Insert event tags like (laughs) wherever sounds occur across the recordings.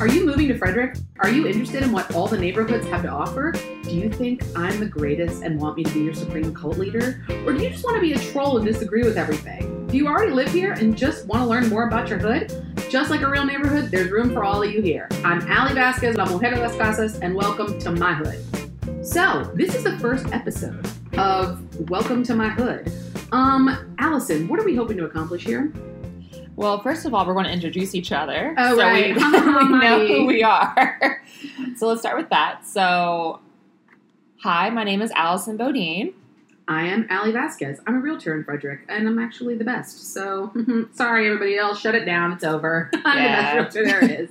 Are you moving to Frederick? Are you interested in what all the neighborhoods have to offer? Do you think I'm the greatest and want me to be your supreme cult leader? Or do you just want to be a troll and disagree with everything? Do you already live here and just want to learn more about your hood? Just like a real neighborhood, there's room for all of you here. I'm Ali Vasquez, La Mujer de las Casas, and welcome to my hood. So, this is the first episode of Welcome to My Hood. Um, Allison, what are we hoping to accomplish here? Well, first of all, we're going to introduce each other. Oh, so right. we, (laughs) (laughs) we know who we are. so let's start with that. So, hi, my name is Allison Bodine. I am Ali Vasquez. I'm a realtor in Frederick, and I'm actually the best. So, (laughs) sorry, everybody else, shut it down. It's over. I'm Yeah. the best realtor there is.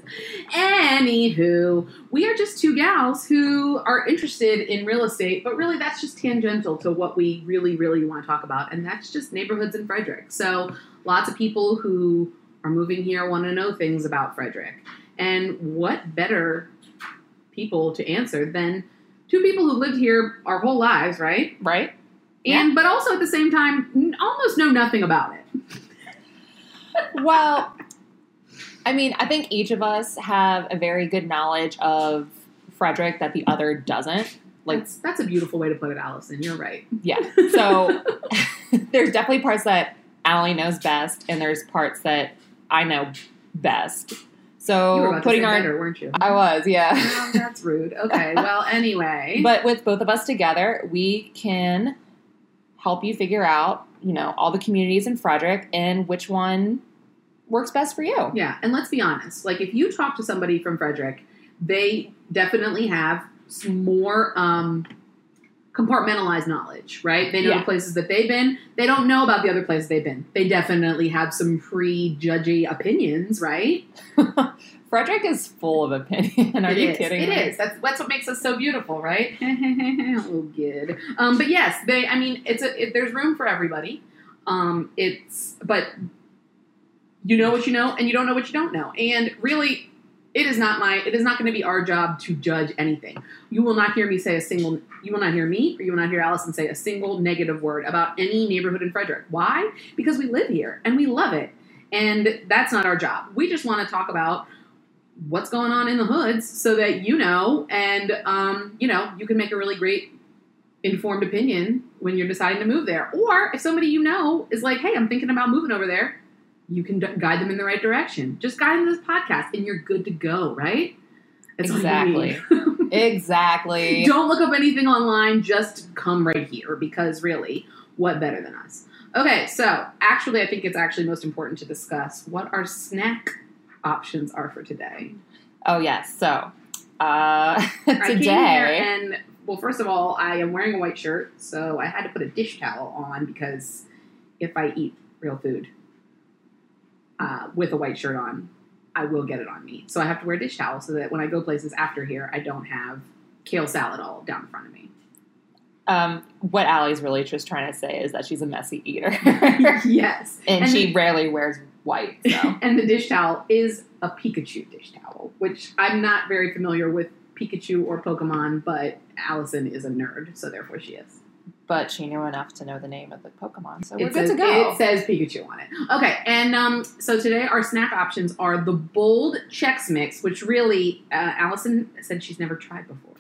Anywho, we are just two gals who are interested in real estate, but really that's just tangential to what we really, really want to talk about, and that's just neighborhoods in Frederick. So, lots of people who are moving here want to know things about Frederick. And what better people to answer than two people who lived here our whole lives, right? Right? and but also at the same time almost know nothing about it (laughs) Well, I mean, I think each of us have a very good knowledge of Frederick that the other doesn't. Like, that's, that's a beautiful way to put it allison you're right yeah. (laughs) So, (laughs) there's definitely parts that Allie knows best, and there's parts that I know best. you were So, putting our. better, weren't you I was, yeah. That's rude okay (laughs) well anyway But with both of us together, we can help you figure out, you know, all the communities in Frederick and which one works best for you. yeah and let's be honest like if you talk to somebody from frederick they definitely have some more um compartmentalized knowledge right they know Yeah. the places that they've been they don't know about the other places they've been they definitely have some pre-judgy opinions right (laughs) Frederick is full of opinion. (laughs) Are It you is. kidding It me? is. That's that's what makes us so beautiful, right? (laughs) oh, good. Um, but yes, they. I mean, it's a. It, there's room for everybody. Um, it's but you know what you know, and you don't know what you don't know, and really. It is not my. It is not going to be our job to judge anything. You will not hear me say a single. You will not hear me, or you will not hear Allison say a single negative word about any neighborhood in Frederick. Why? Because we live here and we love it, and that's not our job. We just want to talk about what's going on in the hoods so that you know and um, you know you can make a really great informed opinion when you're deciding to move there or if somebody you know is like hey i'm thinking about moving over there you can d- guide them in the right direction just guide them to this podcast and you're good to go right That's Exactly. (laughs) Exactly. don't look up anything online just come right here because really what better than us okay so actually i think it's actually most important to discuss what our snack options are for today Oh yes. So uh, (laughs) I came here today, and well, first of all, I am wearing a white shirt, so I had to put a dish towel on because if I eat real food uh, with a white shirt on, I will get it on me. So I have to wear a dish towel so that when I go places after here, I don't have kale salad all down in front of me. um, what Allie's really just trying to say is that she's a messy eater, (laughs) yes, (laughs) and, And she the- rarely wears white. So (laughs) and the dish towel is a Pikachu dish towel, which I'm not very familiar with Pikachu or Pokemon, but Allison is a nerd, so therefore she is. But she knew enough to know the name of the Pokemon, so we're It good says, to go. It says Pikachu on it. Okay, and um, so today our snack options are the bold Chex Mix, which really uh, Allison said she's never tried before.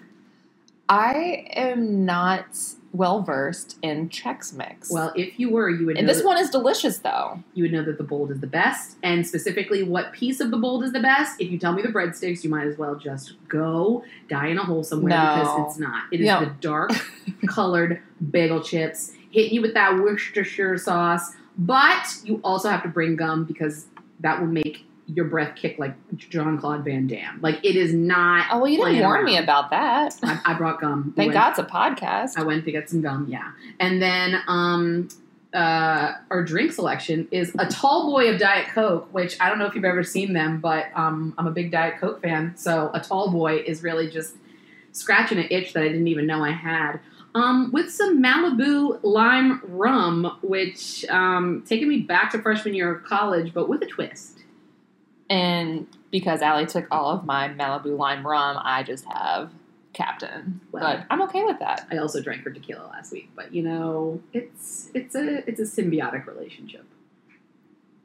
I am not well versed in Chex Mix. Well, if you were, you would. and know this one is delicious though. you would know that the bold is the best, and specifically what piece of the bold is the best. If you tell me the breadsticks, you might as well just go die in a hole somewhere No. because it's not. It is the dark (laughs) colored bagel chips hitting you with that Worcestershire sauce, but you also have to bring gum because that will make your breath kick like John Claude Van Damme. Like it is not. Oh well, you didn't warn me about that. I, I brought gum. We (laughs) Thank went- God it's a podcast. I went to get some gum, yeah. And then um uh our drink selection is a tall boy of Diet Coke, which I don't know if you've ever seen them, but um I'm a big Diet Coke fan, so a tall boy is really just scratching an itch that I didn't even know I had. Um, with some Malibu lime rum, which um, taking me back to freshman year of college, but with a twist. And because Allie took all of my Malibu lime rum, I just have Captain. Well. but I'm okay with that. I also drank her tequila last week, but you know, it's it's a it's a symbiotic relationship.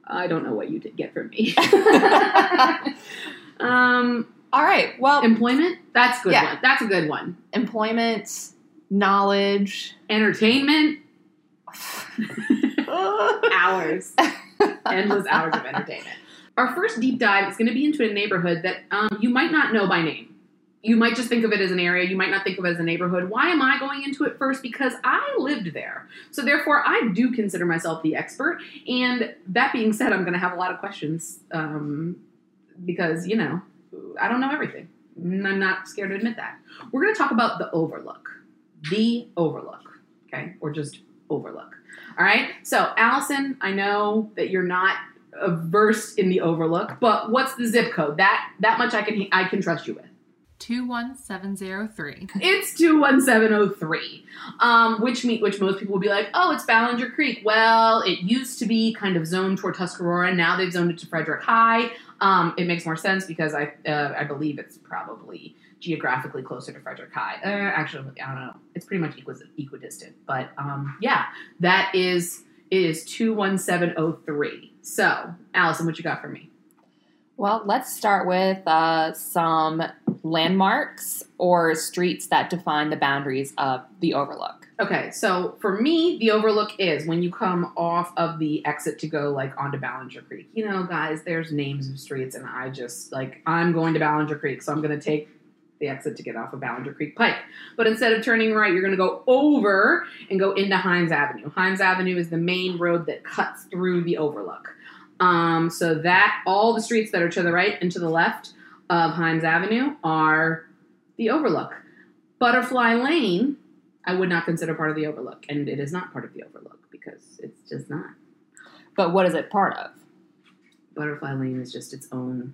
I don't know what you did get from me. (laughs) um, All right. Well, Employment? That's good Yeah. one. That's a good one. employment, knowledge. Entertainment? (laughs) (laughs) hours. Endless hours of entertainment. Our first deep dive is going to be into a neighborhood that um, you might not know by name. You might just think of it as an area. You might not think of it as a neighborhood. Why am I going into it first? Because I lived there. So, therefore, I do consider myself the expert. And that being said, I'm going to have a lot of questions um, because, you know, I don't know everything. I'm not scared to admit that. We're going to talk about the Overlook. The Overlook. Okay? Or just Overlook. All right? So, Allison, I know that you're not versed in the Overlook, but what's the zip code? That that much I can I can trust you with. 21703. It's 21703, um, which meet which most people will be like, oh, it's Ballenger Creek. Well, it used to be kind of zoned toward Tuscarora. Now they've zoned it to Frederick High. Um, it makes more sense because I uh, I believe it's probably geographically closer to Frederick High. Uh, actually, I don't know. It's pretty much equidistant. But um, yeah, that is it is 21703. So, Allison, what you got for me? Well, let's start with uh, some landmarks or streets that define the boundaries of the Overlook. Okay, so for me, the overlook is when you come off of the exit to go like onto Ballenger Creek. You know, guys, there's names of streets, and I just like I'm going to Ballenger Creek, so I'm going to take the exit to get off of Ballenger Creek Pike. But instead of turning right, you're going to go over and go into Himes Avenue. Himes Avenue is the main road that cuts through the overlook. Um, so that all the streets that are to the right and to the left of Himes Avenue are the overlook. Butterfly Lane I would not consider part of the Overlook, and it is not part of the Overlook because it's just not. But what is it part of? Butterfly Lane is just its own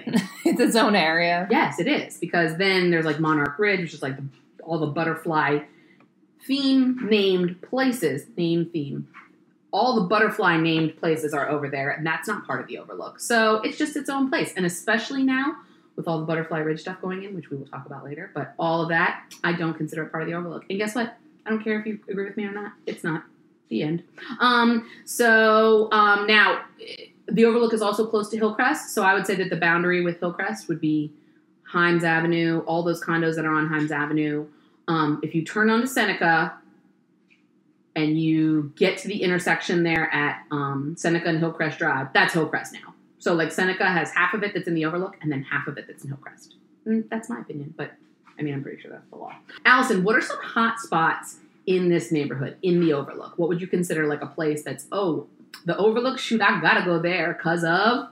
thing. it's its own area. yes, it is because then there's like Monarch Ridge, which is like the, all the butterfly theme named places, name theme. All the butterfly named places are over there, and that's not part of the Overlook. So it's just its own place, and especially now with all the Butterfly Ridge stuff going in, which we will talk about later. But all of that, I don't consider it part of the Overlook. And guess what? I don't care if you agree with me or not. It's not. The end. Um, so um, now, the Overlook is also close to Hillcrest. So I would say that the boundary with Hillcrest would be Himes Avenue, all those condos that are on Himes Avenue. Um, if you turn onto Seneca and you get to the intersection there at um, Seneca and Hillcrest Drive, that's Hillcrest now. So like Seneca has half of it that's in the Overlook, and then half of it that's in Hillcrest. Mm, that's my opinion, but I mean I'm pretty sure that's the law. Allison, what are some hot spots in this neighborhood in the Overlook? What would you consider like a place that's oh the Overlook? Shoot, I gotta go there because of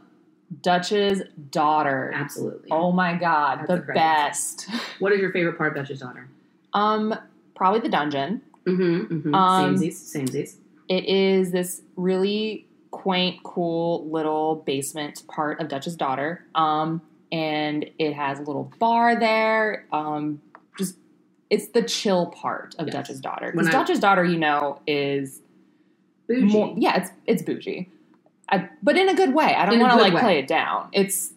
Dutch's daughter. absolutely. Oh my god, That's the best. What is your favorite part of Dutch's daughter? Um, probably the dungeon. Mm-hmm. mm-hmm. Um, samesies, samesies. It is this really quaint, cool little basement part of Dutch's daughter. Um, and it has a little bar there. Um, just it's the chill part of Yes. Dutch's daughter. Because Dutch's daughter, you know, is Bougie. more yeah, it's it's bougie. I, but in a good way. I don't want to like way. play it down. It's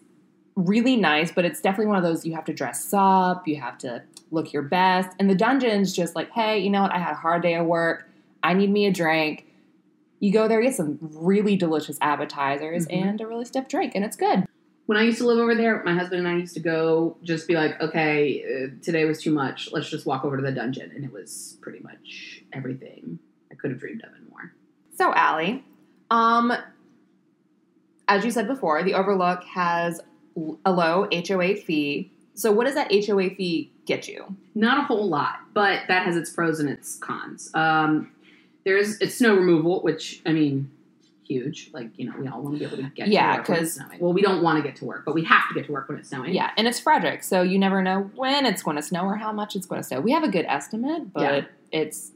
really nice, but it's definitely one of those you have to dress up, you have to look your best. And the dungeon's just like, hey, you know what? I had a hard day at work. I need me a drink. You go there, you get some really delicious appetizers Mhm. and a really stiff drink, and it's good. when I used to live over there, my husband and I used to go just be like, okay, uh, today was too much. Let's just walk over to the dungeon. And it was pretty much everything I could have dreamed of more. So, Allie, um, as you said before, the Overlook has a low HOA fee. So, what does that HOA fee get you? Not a whole lot, but that has its pros and its cons. Um, there's it's snow removal, which I mean, huge. Like you know, we all want to be able to get Yeah, to work when it's 'cause- snowing. Well, we don't want to get to work, but we have to get to work when it's snowing. Yeah, and it's Frederick, so you never know when it's going to snow or how much it's going to snow. We have a good estimate, but Yeah. it's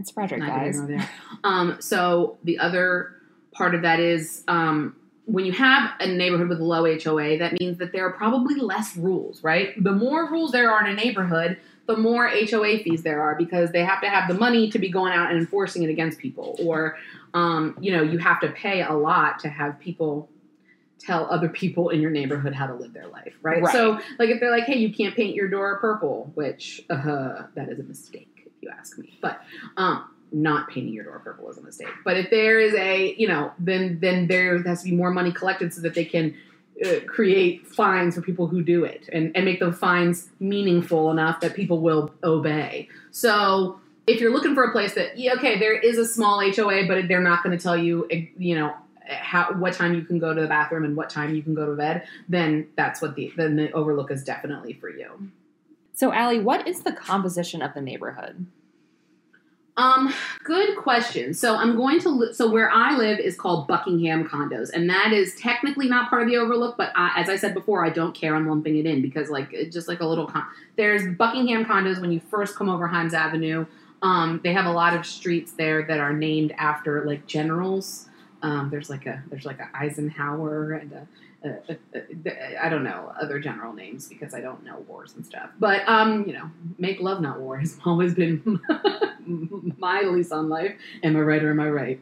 it's Frederick, guys. (laughs) Um, so the other part of that is um, when you have a neighborhood with a low HOA, that means that there are probably less rules, right? The more rules there are in a neighborhood, the more HOA fees there are because they have to have the money to be going out and enforcing it against people, or um, you know, you have to pay a lot to have people tell other people in your neighborhood how to live their life, right? Right. So, like, if they're like, "Hey, you can't paint your door purple," which uh, that is a mistake you ask me, but um, not painting your door purple is a mistake. But if there is a, you know, then then there has to be more money collected so that they can uh, create fines for people who do it and, and make those fines meaningful enough that people will obey. So if you're looking for a place that yeah, okay, there is a small HOA, but they're not going to tell you, eh, you know, how what time you can go to the bathroom and what time you can go to bed, then that's what the then the Overlook is definitely for you. So, Allie, what is the composition of the neighborhood? Um, good question. So I'm going to li- so where I live is called Buckingham Condos, and that is technically not part of the Overlook. But I, as I said before, I don't care. I'm lumping it in because like just like a little. Con- There's Buckingham Condos when you first come over Himes Avenue. Um, they have a lot of streets there that are named after like generals. Um, there's like a there's like a Eisenhower and a, a, a, a I don't know other general names because I don't know wars and stuff. But um, you know, make love not war has (laughs) always been (laughs) my lease on life. Am I right or am I right?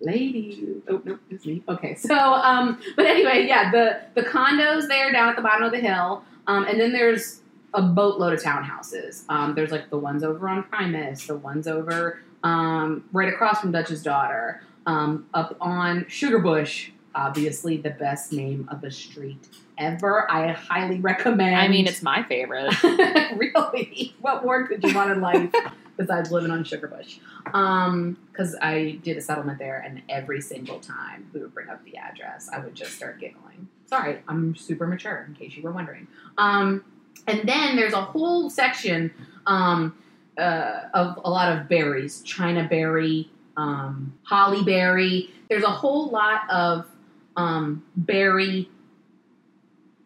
Lady. Oh no, it's me. Okay, so um, but anyway, yeah, the the condos there down at the bottom of the hill, um, and then there's a boatload of townhouses. Um, there's like the ones over on Primus, the ones over um, right across from Dutch's daughter, um, up on Sugarbush. Obviously, the best name of a street ever. I highly recommend. I mean, it's my favorite. (laughs) really, what more could you want in life (laughs) besides living on Sugarbush? Because I did a settlement there, and every single time we would bring up the address, I would just start giggling. Sorry, I'm super mature, in case you were wondering. Um, and then there's a whole section um, uh, of a lot of berries, China berry, um, holly berry. There's a whole lot of um, berry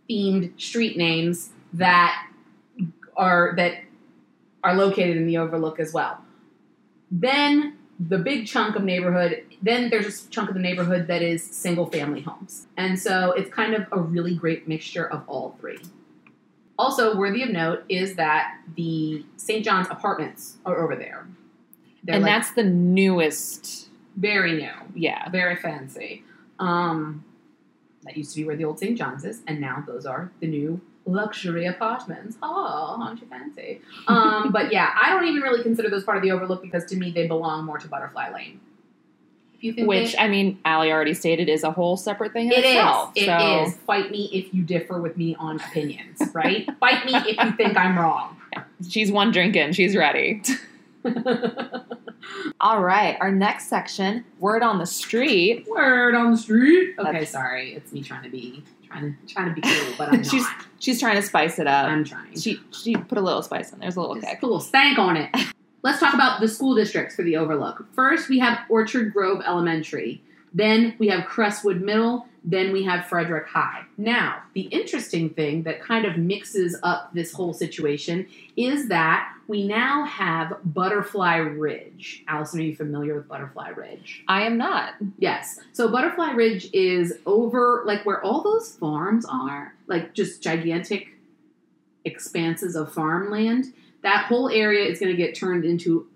themed street names that are that are located in the Overlook as well. Then the big chunk of neighborhood, then there's a chunk of the neighborhood that is single family homes. And so it's kind of a really great mixture of all three. Also, worthy of note is that the St. John's apartments are over there. They're and like that's the newest. very new, Yeah. very fancy. Um, that used to be where the old St. John's is, and now those are the new luxury apartments. Oh, aren't you fancy? Um, (laughs) but yeah, I don't even really consider those part of the Overlook because to me they belong more to Butterfly Lane. If you think Which, they- I mean, Allie already stated is a whole separate thing in It is. itself. It so. is. Fight me if you differ with me on opinions, right? (laughs) Fight me if you think I'm wrong. She's one drinking. She's ready. (laughs) All right. Our next section, word on the street. Word on the street. Okay, That's- sorry. It's me trying to be trying to trying to be cool, but I'm (laughs) She's- not. She's trying to spice it up. I'm trying. she she put a little spice in. There's a little Just kick. a little stank on it. (laughs) Let's talk about the school districts for the Overlook. First, we have Orchard Grove Elementary. Then we have Crestwood Middle. Then we have Frederick High. Now, the interesting thing that kind of mixes up this whole situation is that we now have Butterfly Ridge. Allison, are you familiar with Butterfly Ridge? I am not. Yes. So Butterfly Ridge is over like where all those farms are, like just gigantic expanses of farmland. That whole area is going to get turned into,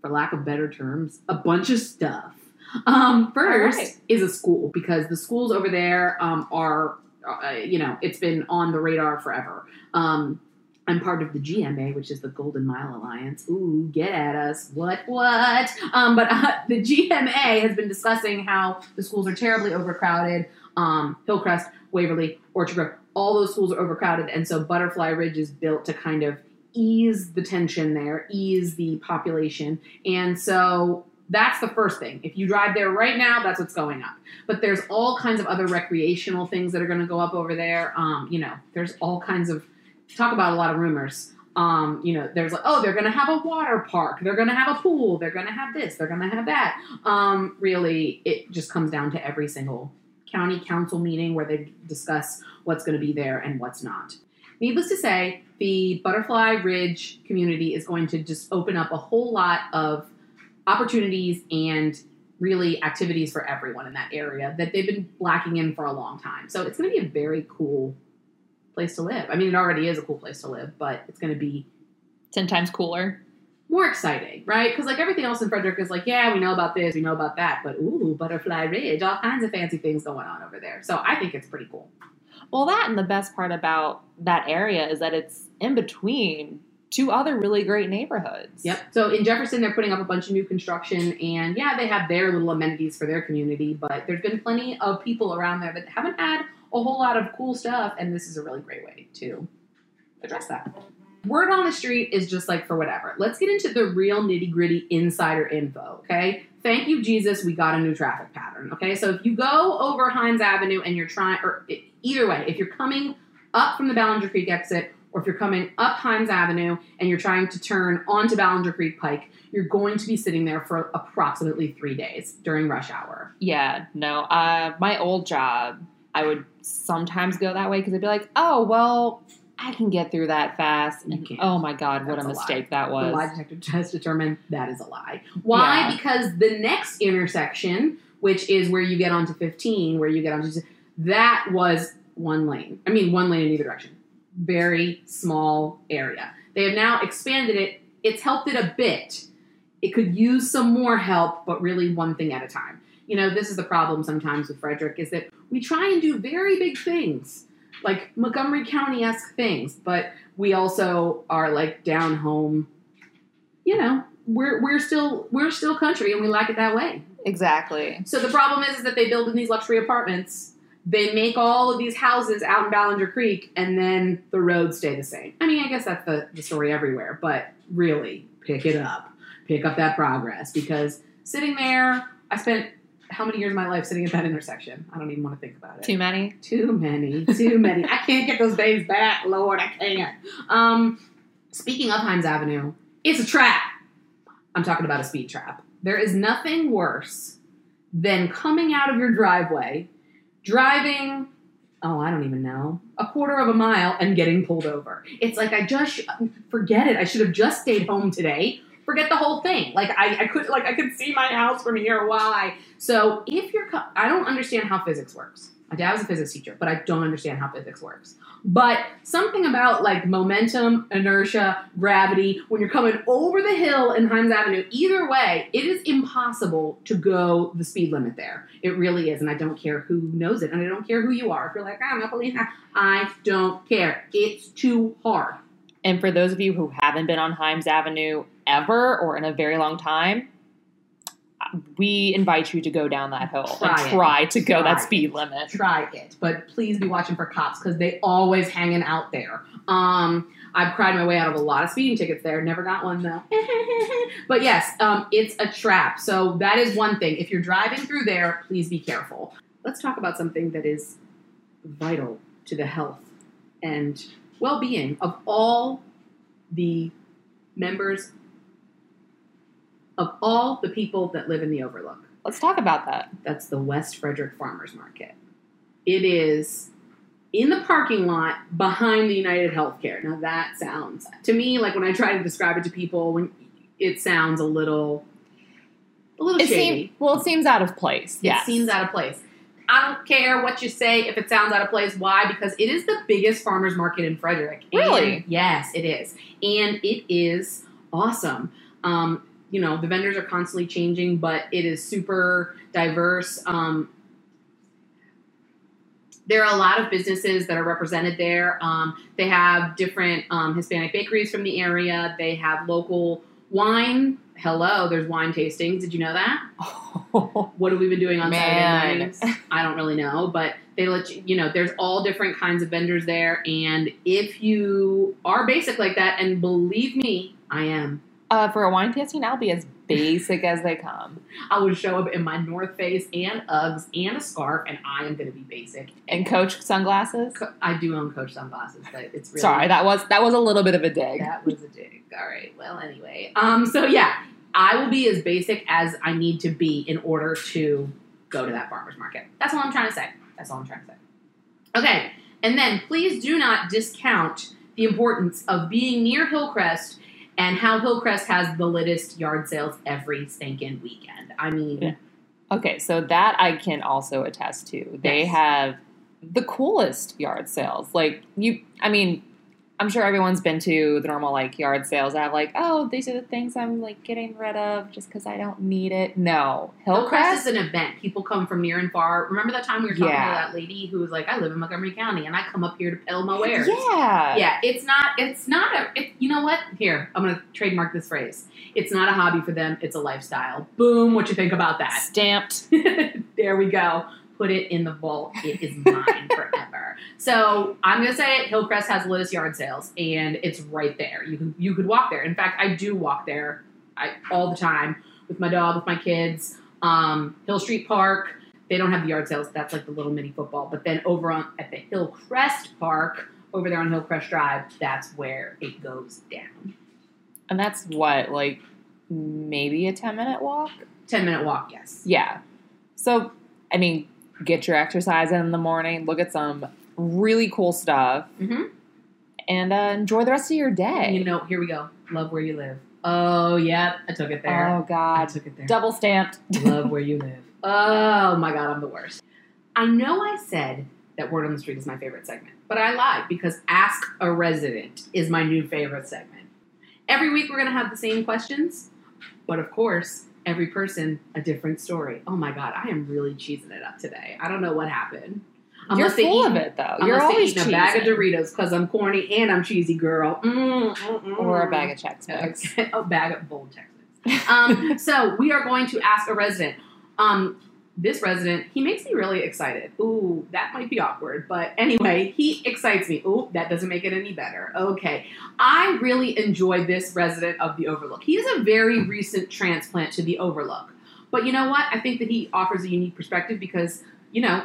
for lack of better terms, a bunch of stuff. Um, first right. is a school because the schools over there um, are, uh, you know, it's been on the radar forever. Um, I'm part of the GMA, which is the Golden Mile Alliance. Ooh, get at us. What, what? Um, but uh, (laughs) the GMA has been discussing how the schools are terribly overcrowded. Um, Hillcrest, Waverly, Orchard Grove, all those schools are overcrowded. And so Butterfly Ridge is built to kind of ease the tension there, ease the population. And so that's the first thing. If you drive there right now, that's what's going up. But there's all kinds of other recreational things that are going to go up over there. Um, you know, there's all kinds of talk about a lot of rumors. Um, you know, there's like, oh, they're going to have a water park. They're going to have a pool. They're going to have this. They're going to have that. Um, really, it just comes down to every single county council meeting where they discuss what's going to be there and what's not. Needless to say, the Butterfly Ridge community is going to just open up a whole lot of opportunities and really activities for everyone in that area that they've been lacking in for a long time. So it's going to be a very cool place to live. I mean, it already is a cool place to live, but it's going to be Ten times cooler. more exciting, right? Because like everything else in Frederick is like, yeah, we know about this, we know about that, but ooh, Butterfly Ridge, all kinds of fancy things going on over there. So I think it's pretty cool. Well, that and the best part about that area is that it's in between two other really great neighborhoods. Yep. So in Jefferson, they're putting up a bunch of new construction, and yeah, they have their little amenities for their community, but there's been plenty of people around there that haven't had a whole lot of cool stuff, and this is a really great way to address that. Word on the street is just like for whatever. Let's get into the real nitty gritty insider info, okay? Thank you, Jesus, we got a new traffic pattern, okay? So if you go over Himes Avenue and you're trying, or either way, if you're coming up from the Ballenger Creek exit, or if you're coming up Himes Avenue and you're trying to turn onto Ballenger Creek Pike, you're going to be sitting there for approximately three days during rush hour. Yeah, no. Uh, my old job, I would sometimes go that way because I'd be like, oh, well, I can get through that fast. And, oh my God, what That's a mistake a that was. The lie detector has determined that is a lie. Why? Yeah. Because the next intersection, which is where you get onto 15, where you get onto, that was one lane. I mean, one lane in either direction. Very small area. They have now expanded it. It's helped it a bit. It could use some more help, but really one thing at a time. You know, this is the problem sometimes with Frederick is that we try and do very big things like Montgomery County esque things, but we also are like down home. You know, we're we're still we're still country, and we like it that way. Exactly. So the problem is, is that they build in these luxury apartments. They make all of these houses out in Ballenger Creek, and then the roads stay the same. I mean, I guess that's the, the story everywhere, but really, pick it up. Pick up that progress because sitting there, I spent how many years of my life sitting at that intersection? I don't even want to think about it. Too many. Too many. Too many. I can't get those days back, Lord. I can't. Um, speaking of Himes Avenue, it's a trap. I'm talking about a speed trap. There is nothing worse than coming out of your driveway, driving. Oh, I don't even know. A quarter of a mile and getting pulled over. It's like I just forget it. I should have just stayed home today forget the whole thing. Like I, I could like I could see my house from here. Why? So if you're, I don't understand how physics works. My dad was a physics teacher, but I don't understand how physics works. But something about like momentum, inertia, gravity, when you're coming over the hill in Himes Avenue, either way, it is impossible to go the speed limit there. It really is. And I don't care who knows it. And I don't care who you are. If you're like, ah, I'm not believing that, I don't care. It's too hard. And for those of you who haven't been on Himes Avenue ever or in a very long time, we invite you to go down that hill try and try it. to go try that speed limit. Try it, but please be watching for cops because they always hanging out there. Um, I've cried my way out of a lot of speeding tickets there. Never got one though. (laughs) but yes, um, it's a trap. So that is one thing. If you're driving through there, please be careful. Let's talk about something that is vital to the health and well-being of all the members of all the people that live in the Overlook. Let's talk about that. That's the West Frederick Farmers Market. It is in the parking lot behind the United Healthcare. Now that sounds to me like when I try to describe it to people, when it sounds a little, a little it shady. Seem, well, it seems out of place. It seems out of place. I don't care what you say if it sounds out of place. Why? Because it is the biggest farmers market in Frederick. Really? And yes, it is, and it is awesome. Um, you know the vendors are constantly changing, but it is super diverse. Um, there are a lot of businesses that are represented there. Um, they have different um, Hispanic bakeries from the area. They have local wine. Hello, there's wine tastings. Did you know that? (laughs) what have we been doing on Man. Saturday mornings? I don't really know, but they let you, you know, there's all different kinds of vendors there. And if you are basic like that, and believe me, I am, uh, for a wine tasting, I'll be as basic as they come. I would show up in my North Face and Uggs and a scarf, and I am going to be basic. And Coach sunglasses. Co- I do own Coach sunglasses, but it's really sorry that was that was a little bit of a dig. That was a dig. All right. Well, anyway, um, so yeah, I will be as basic as I need to be in order to go to that farmers market. That's all I'm trying to say. That's all I'm trying to say. Okay, and then please do not discount the importance of being near Hillcrest and how Hillcrest has the littest yard sales every stinking weekend. I mean, yeah. okay, so that I can also attest to. They yes. have the coolest yard sales. Like you, I mean, I'm sure everyone's been to the normal like yard sales. I have like, oh, these are the things I'm like getting rid of just because I don't need it. No, Hillcrest, is an event. People come from near and far. Remember that time we were talking yeah. to that lady who was like, I live in Montgomery County and I come up here to peddle my wares. Yeah, yeah. It's not. It's not a. It, you know what? Here, I'm gonna trademark this phrase. It's not a hobby for them. It's a lifestyle. Boom. What you think about that? Stamped. (laughs) there we go. put it in the vault. It is mine forever. So I'm gonna say it. Hillcrest has Littus yard sales, and it's right there. You can you could walk there. In fact, I do walk there I, all the time with my dog, with my kids. Um, Hill Street Park. They don't have the yard sales. That's like the little mini football. But then over on at the Hillcrest Park, over there on Hillcrest Drive, that's where it goes down. And that's what, like maybe a 10 minute walk? Ten minute walk, yes. Yeah. So, I mean, get your exercise in in the morning, look at some really cool stuff, hmm and uh, enjoy the rest of your day. You know, here we go. Love where you live. Oh, yeah, I took it there. oh, God. I took it there. Double stamped. (laughs) Love where you live. Oh my god, I'm the worst. I know I said that Word on the Street is my favorite segment, but I lied because Ask a Resident is my new favorite segment. Every week we're going to have the same questions, but of course, every person a different story. Oh my god, I am really cheesing it up today. I don't know what happened. You're full eat- of it, though. You're always eating a bag of. Doritos because I'm corny and I'm cheesy, girl. Mm, mm, mm. Or a bag of Chex Mix. (laughs) A bag of bold Texas. Um, (laughs) so we are going to ask a resident. Um, this resident, he makes me really excited. Ooh, that might be awkward, but anyway, he excites me. Ooh, that doesn't make it any better. Okay, I really enjoy this resident of the Overlook. He is a very recent transplant to the Overlook, but you know what? I think that he offers a unique perspective because you know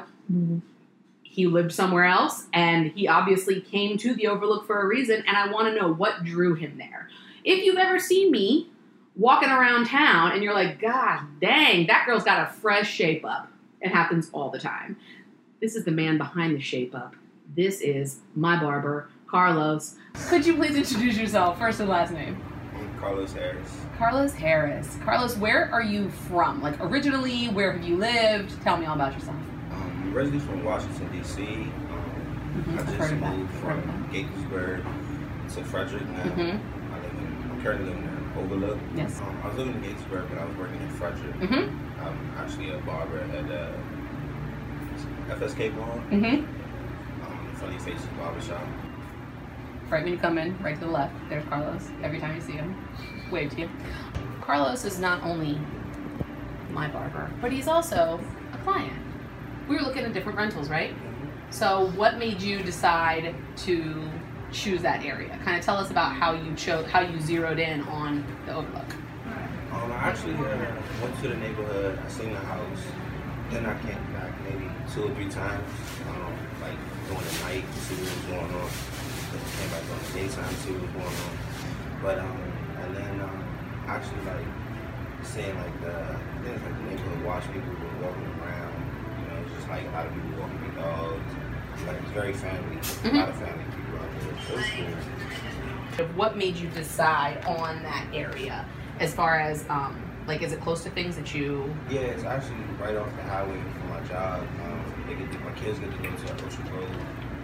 he lived somewhere else and he obviously came to the Overlook for a reason, and I want to know what drew him there. If you've ever seen me walking around town and you're like, God dang, that girl's got a fresh shape up, it happens all the time. This is the man behind the shape up. This is my barber, Carlos. Could you please introduce yourself, first and last name? I'm Carlos Harris. Carlos Harris. Carlos, where are you from? Like originally, where have you lived? Tell me all about yourself. I'm originally from Washington, D.C. Um, Mhm, I just moved I've heard of from Gaithersburg to Frederick now. Mm-hmm. I live in, I'm currently living in Overlook. Yes. Um, I was living in Gaithersburg, but I was working in Frederick. Mm-hmm. I'm actually a barber at uh, FSK Mall, Mm-hmm. um, Funny Faces Barbershop. Right when you come in, right to the left, there's Carlos. Every time you see him, wave to you. Carlos is not only my barber, but he's also a client. We were looking at different rentals, right? So, what made you decide to choose that area? Kind of tell us about how you chose, how you zeroed in on the Overlook. Um, I actually uh, went to the neighborhood. I seen the house. Then I came back maybe two or three times, um, like during the night to see what was going on. Then I came back during the daytime to see what was going on. But um, and then um, actually like seeing like the it's like the neighborhood watch people were walking like a lot of people walking their dogs. Like it's very family. A lot of family people out there. So it's cool. What made you decide on that area? As far as, um, like, is it close to things that you Yeah, it's actually right off the highway from my job. Um, they get my kids get to go to Ocean Road,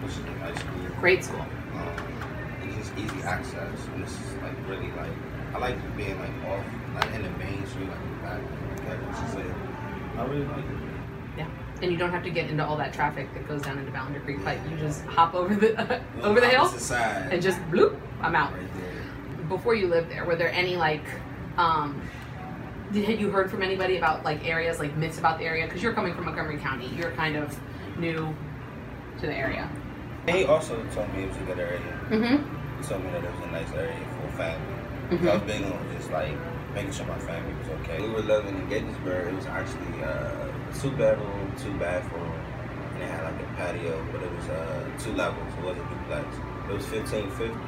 which is a high school. Great school. Um, it's just easy access, and this is like really like I like being like off, like in the main street, like in the back. Like what you said, I really like it. And you don't have to get into all that traffic that goes down into Ballenger Creek Pike. You just hop over the (laughs) over the hill side, and just bloop, I'm out. right there. Before you lived there, were there any like, um, did had you heard from anybody about like areas like myths about the area? Because you're coming from Montgomery County, you're kind of new to the area. And he also told me it was a good area. Mm-hmm. He told me that it was a nice area for a family. So I mm-hmm. was big on just like making sure my family was okay. We were living in Gaithersburg. It was actually uh, a two bedroom, two bathroom, and it had like a patio, but it was uh, two levels. It wasn't duplex. It was fifteen fifty.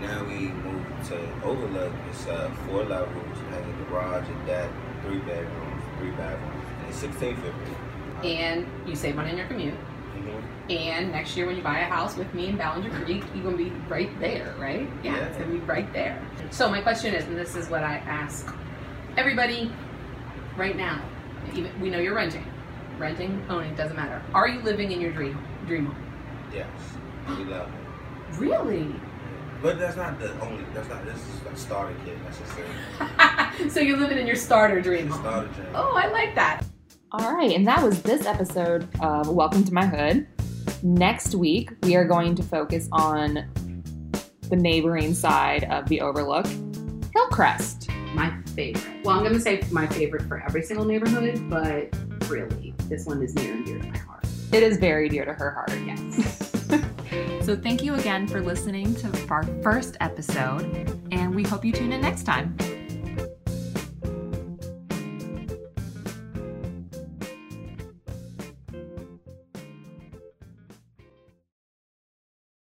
Now we moved to Overlook. It's uh, four levels. It has a garage, a deck, three bedrooms, three bathrooms, and it's sixteen fifty. And you save money on your commute. Mm-hmm. And next year, when you buy a house with me in Ballenger Creek, you're gonna be right there, right? Yeah, it's gonna be right there. So my question is, and this is what I ask everybody right now. Even we know you're renting, renting, owning doesn't matter. Are you living in your dream dream home? Yes, we love it. Really? But that's not the only. That's not. This is a starter kit. That's just a (laughs) so you're living in your starter dream home. starter gym. Oh, I like that. All right, and that was this episode of Welcome to My Hood. Next week, we are going to focus on the neighboring side of the Overlook, Hillcrest. My favorite. Well, I'm gonna say my favorite for every single neighborhood, but really this one is near and dear to my heart. It is very dear to her heart, yes. (laughs) so thank you again for listening to our first episode, and we hope you tune in next time.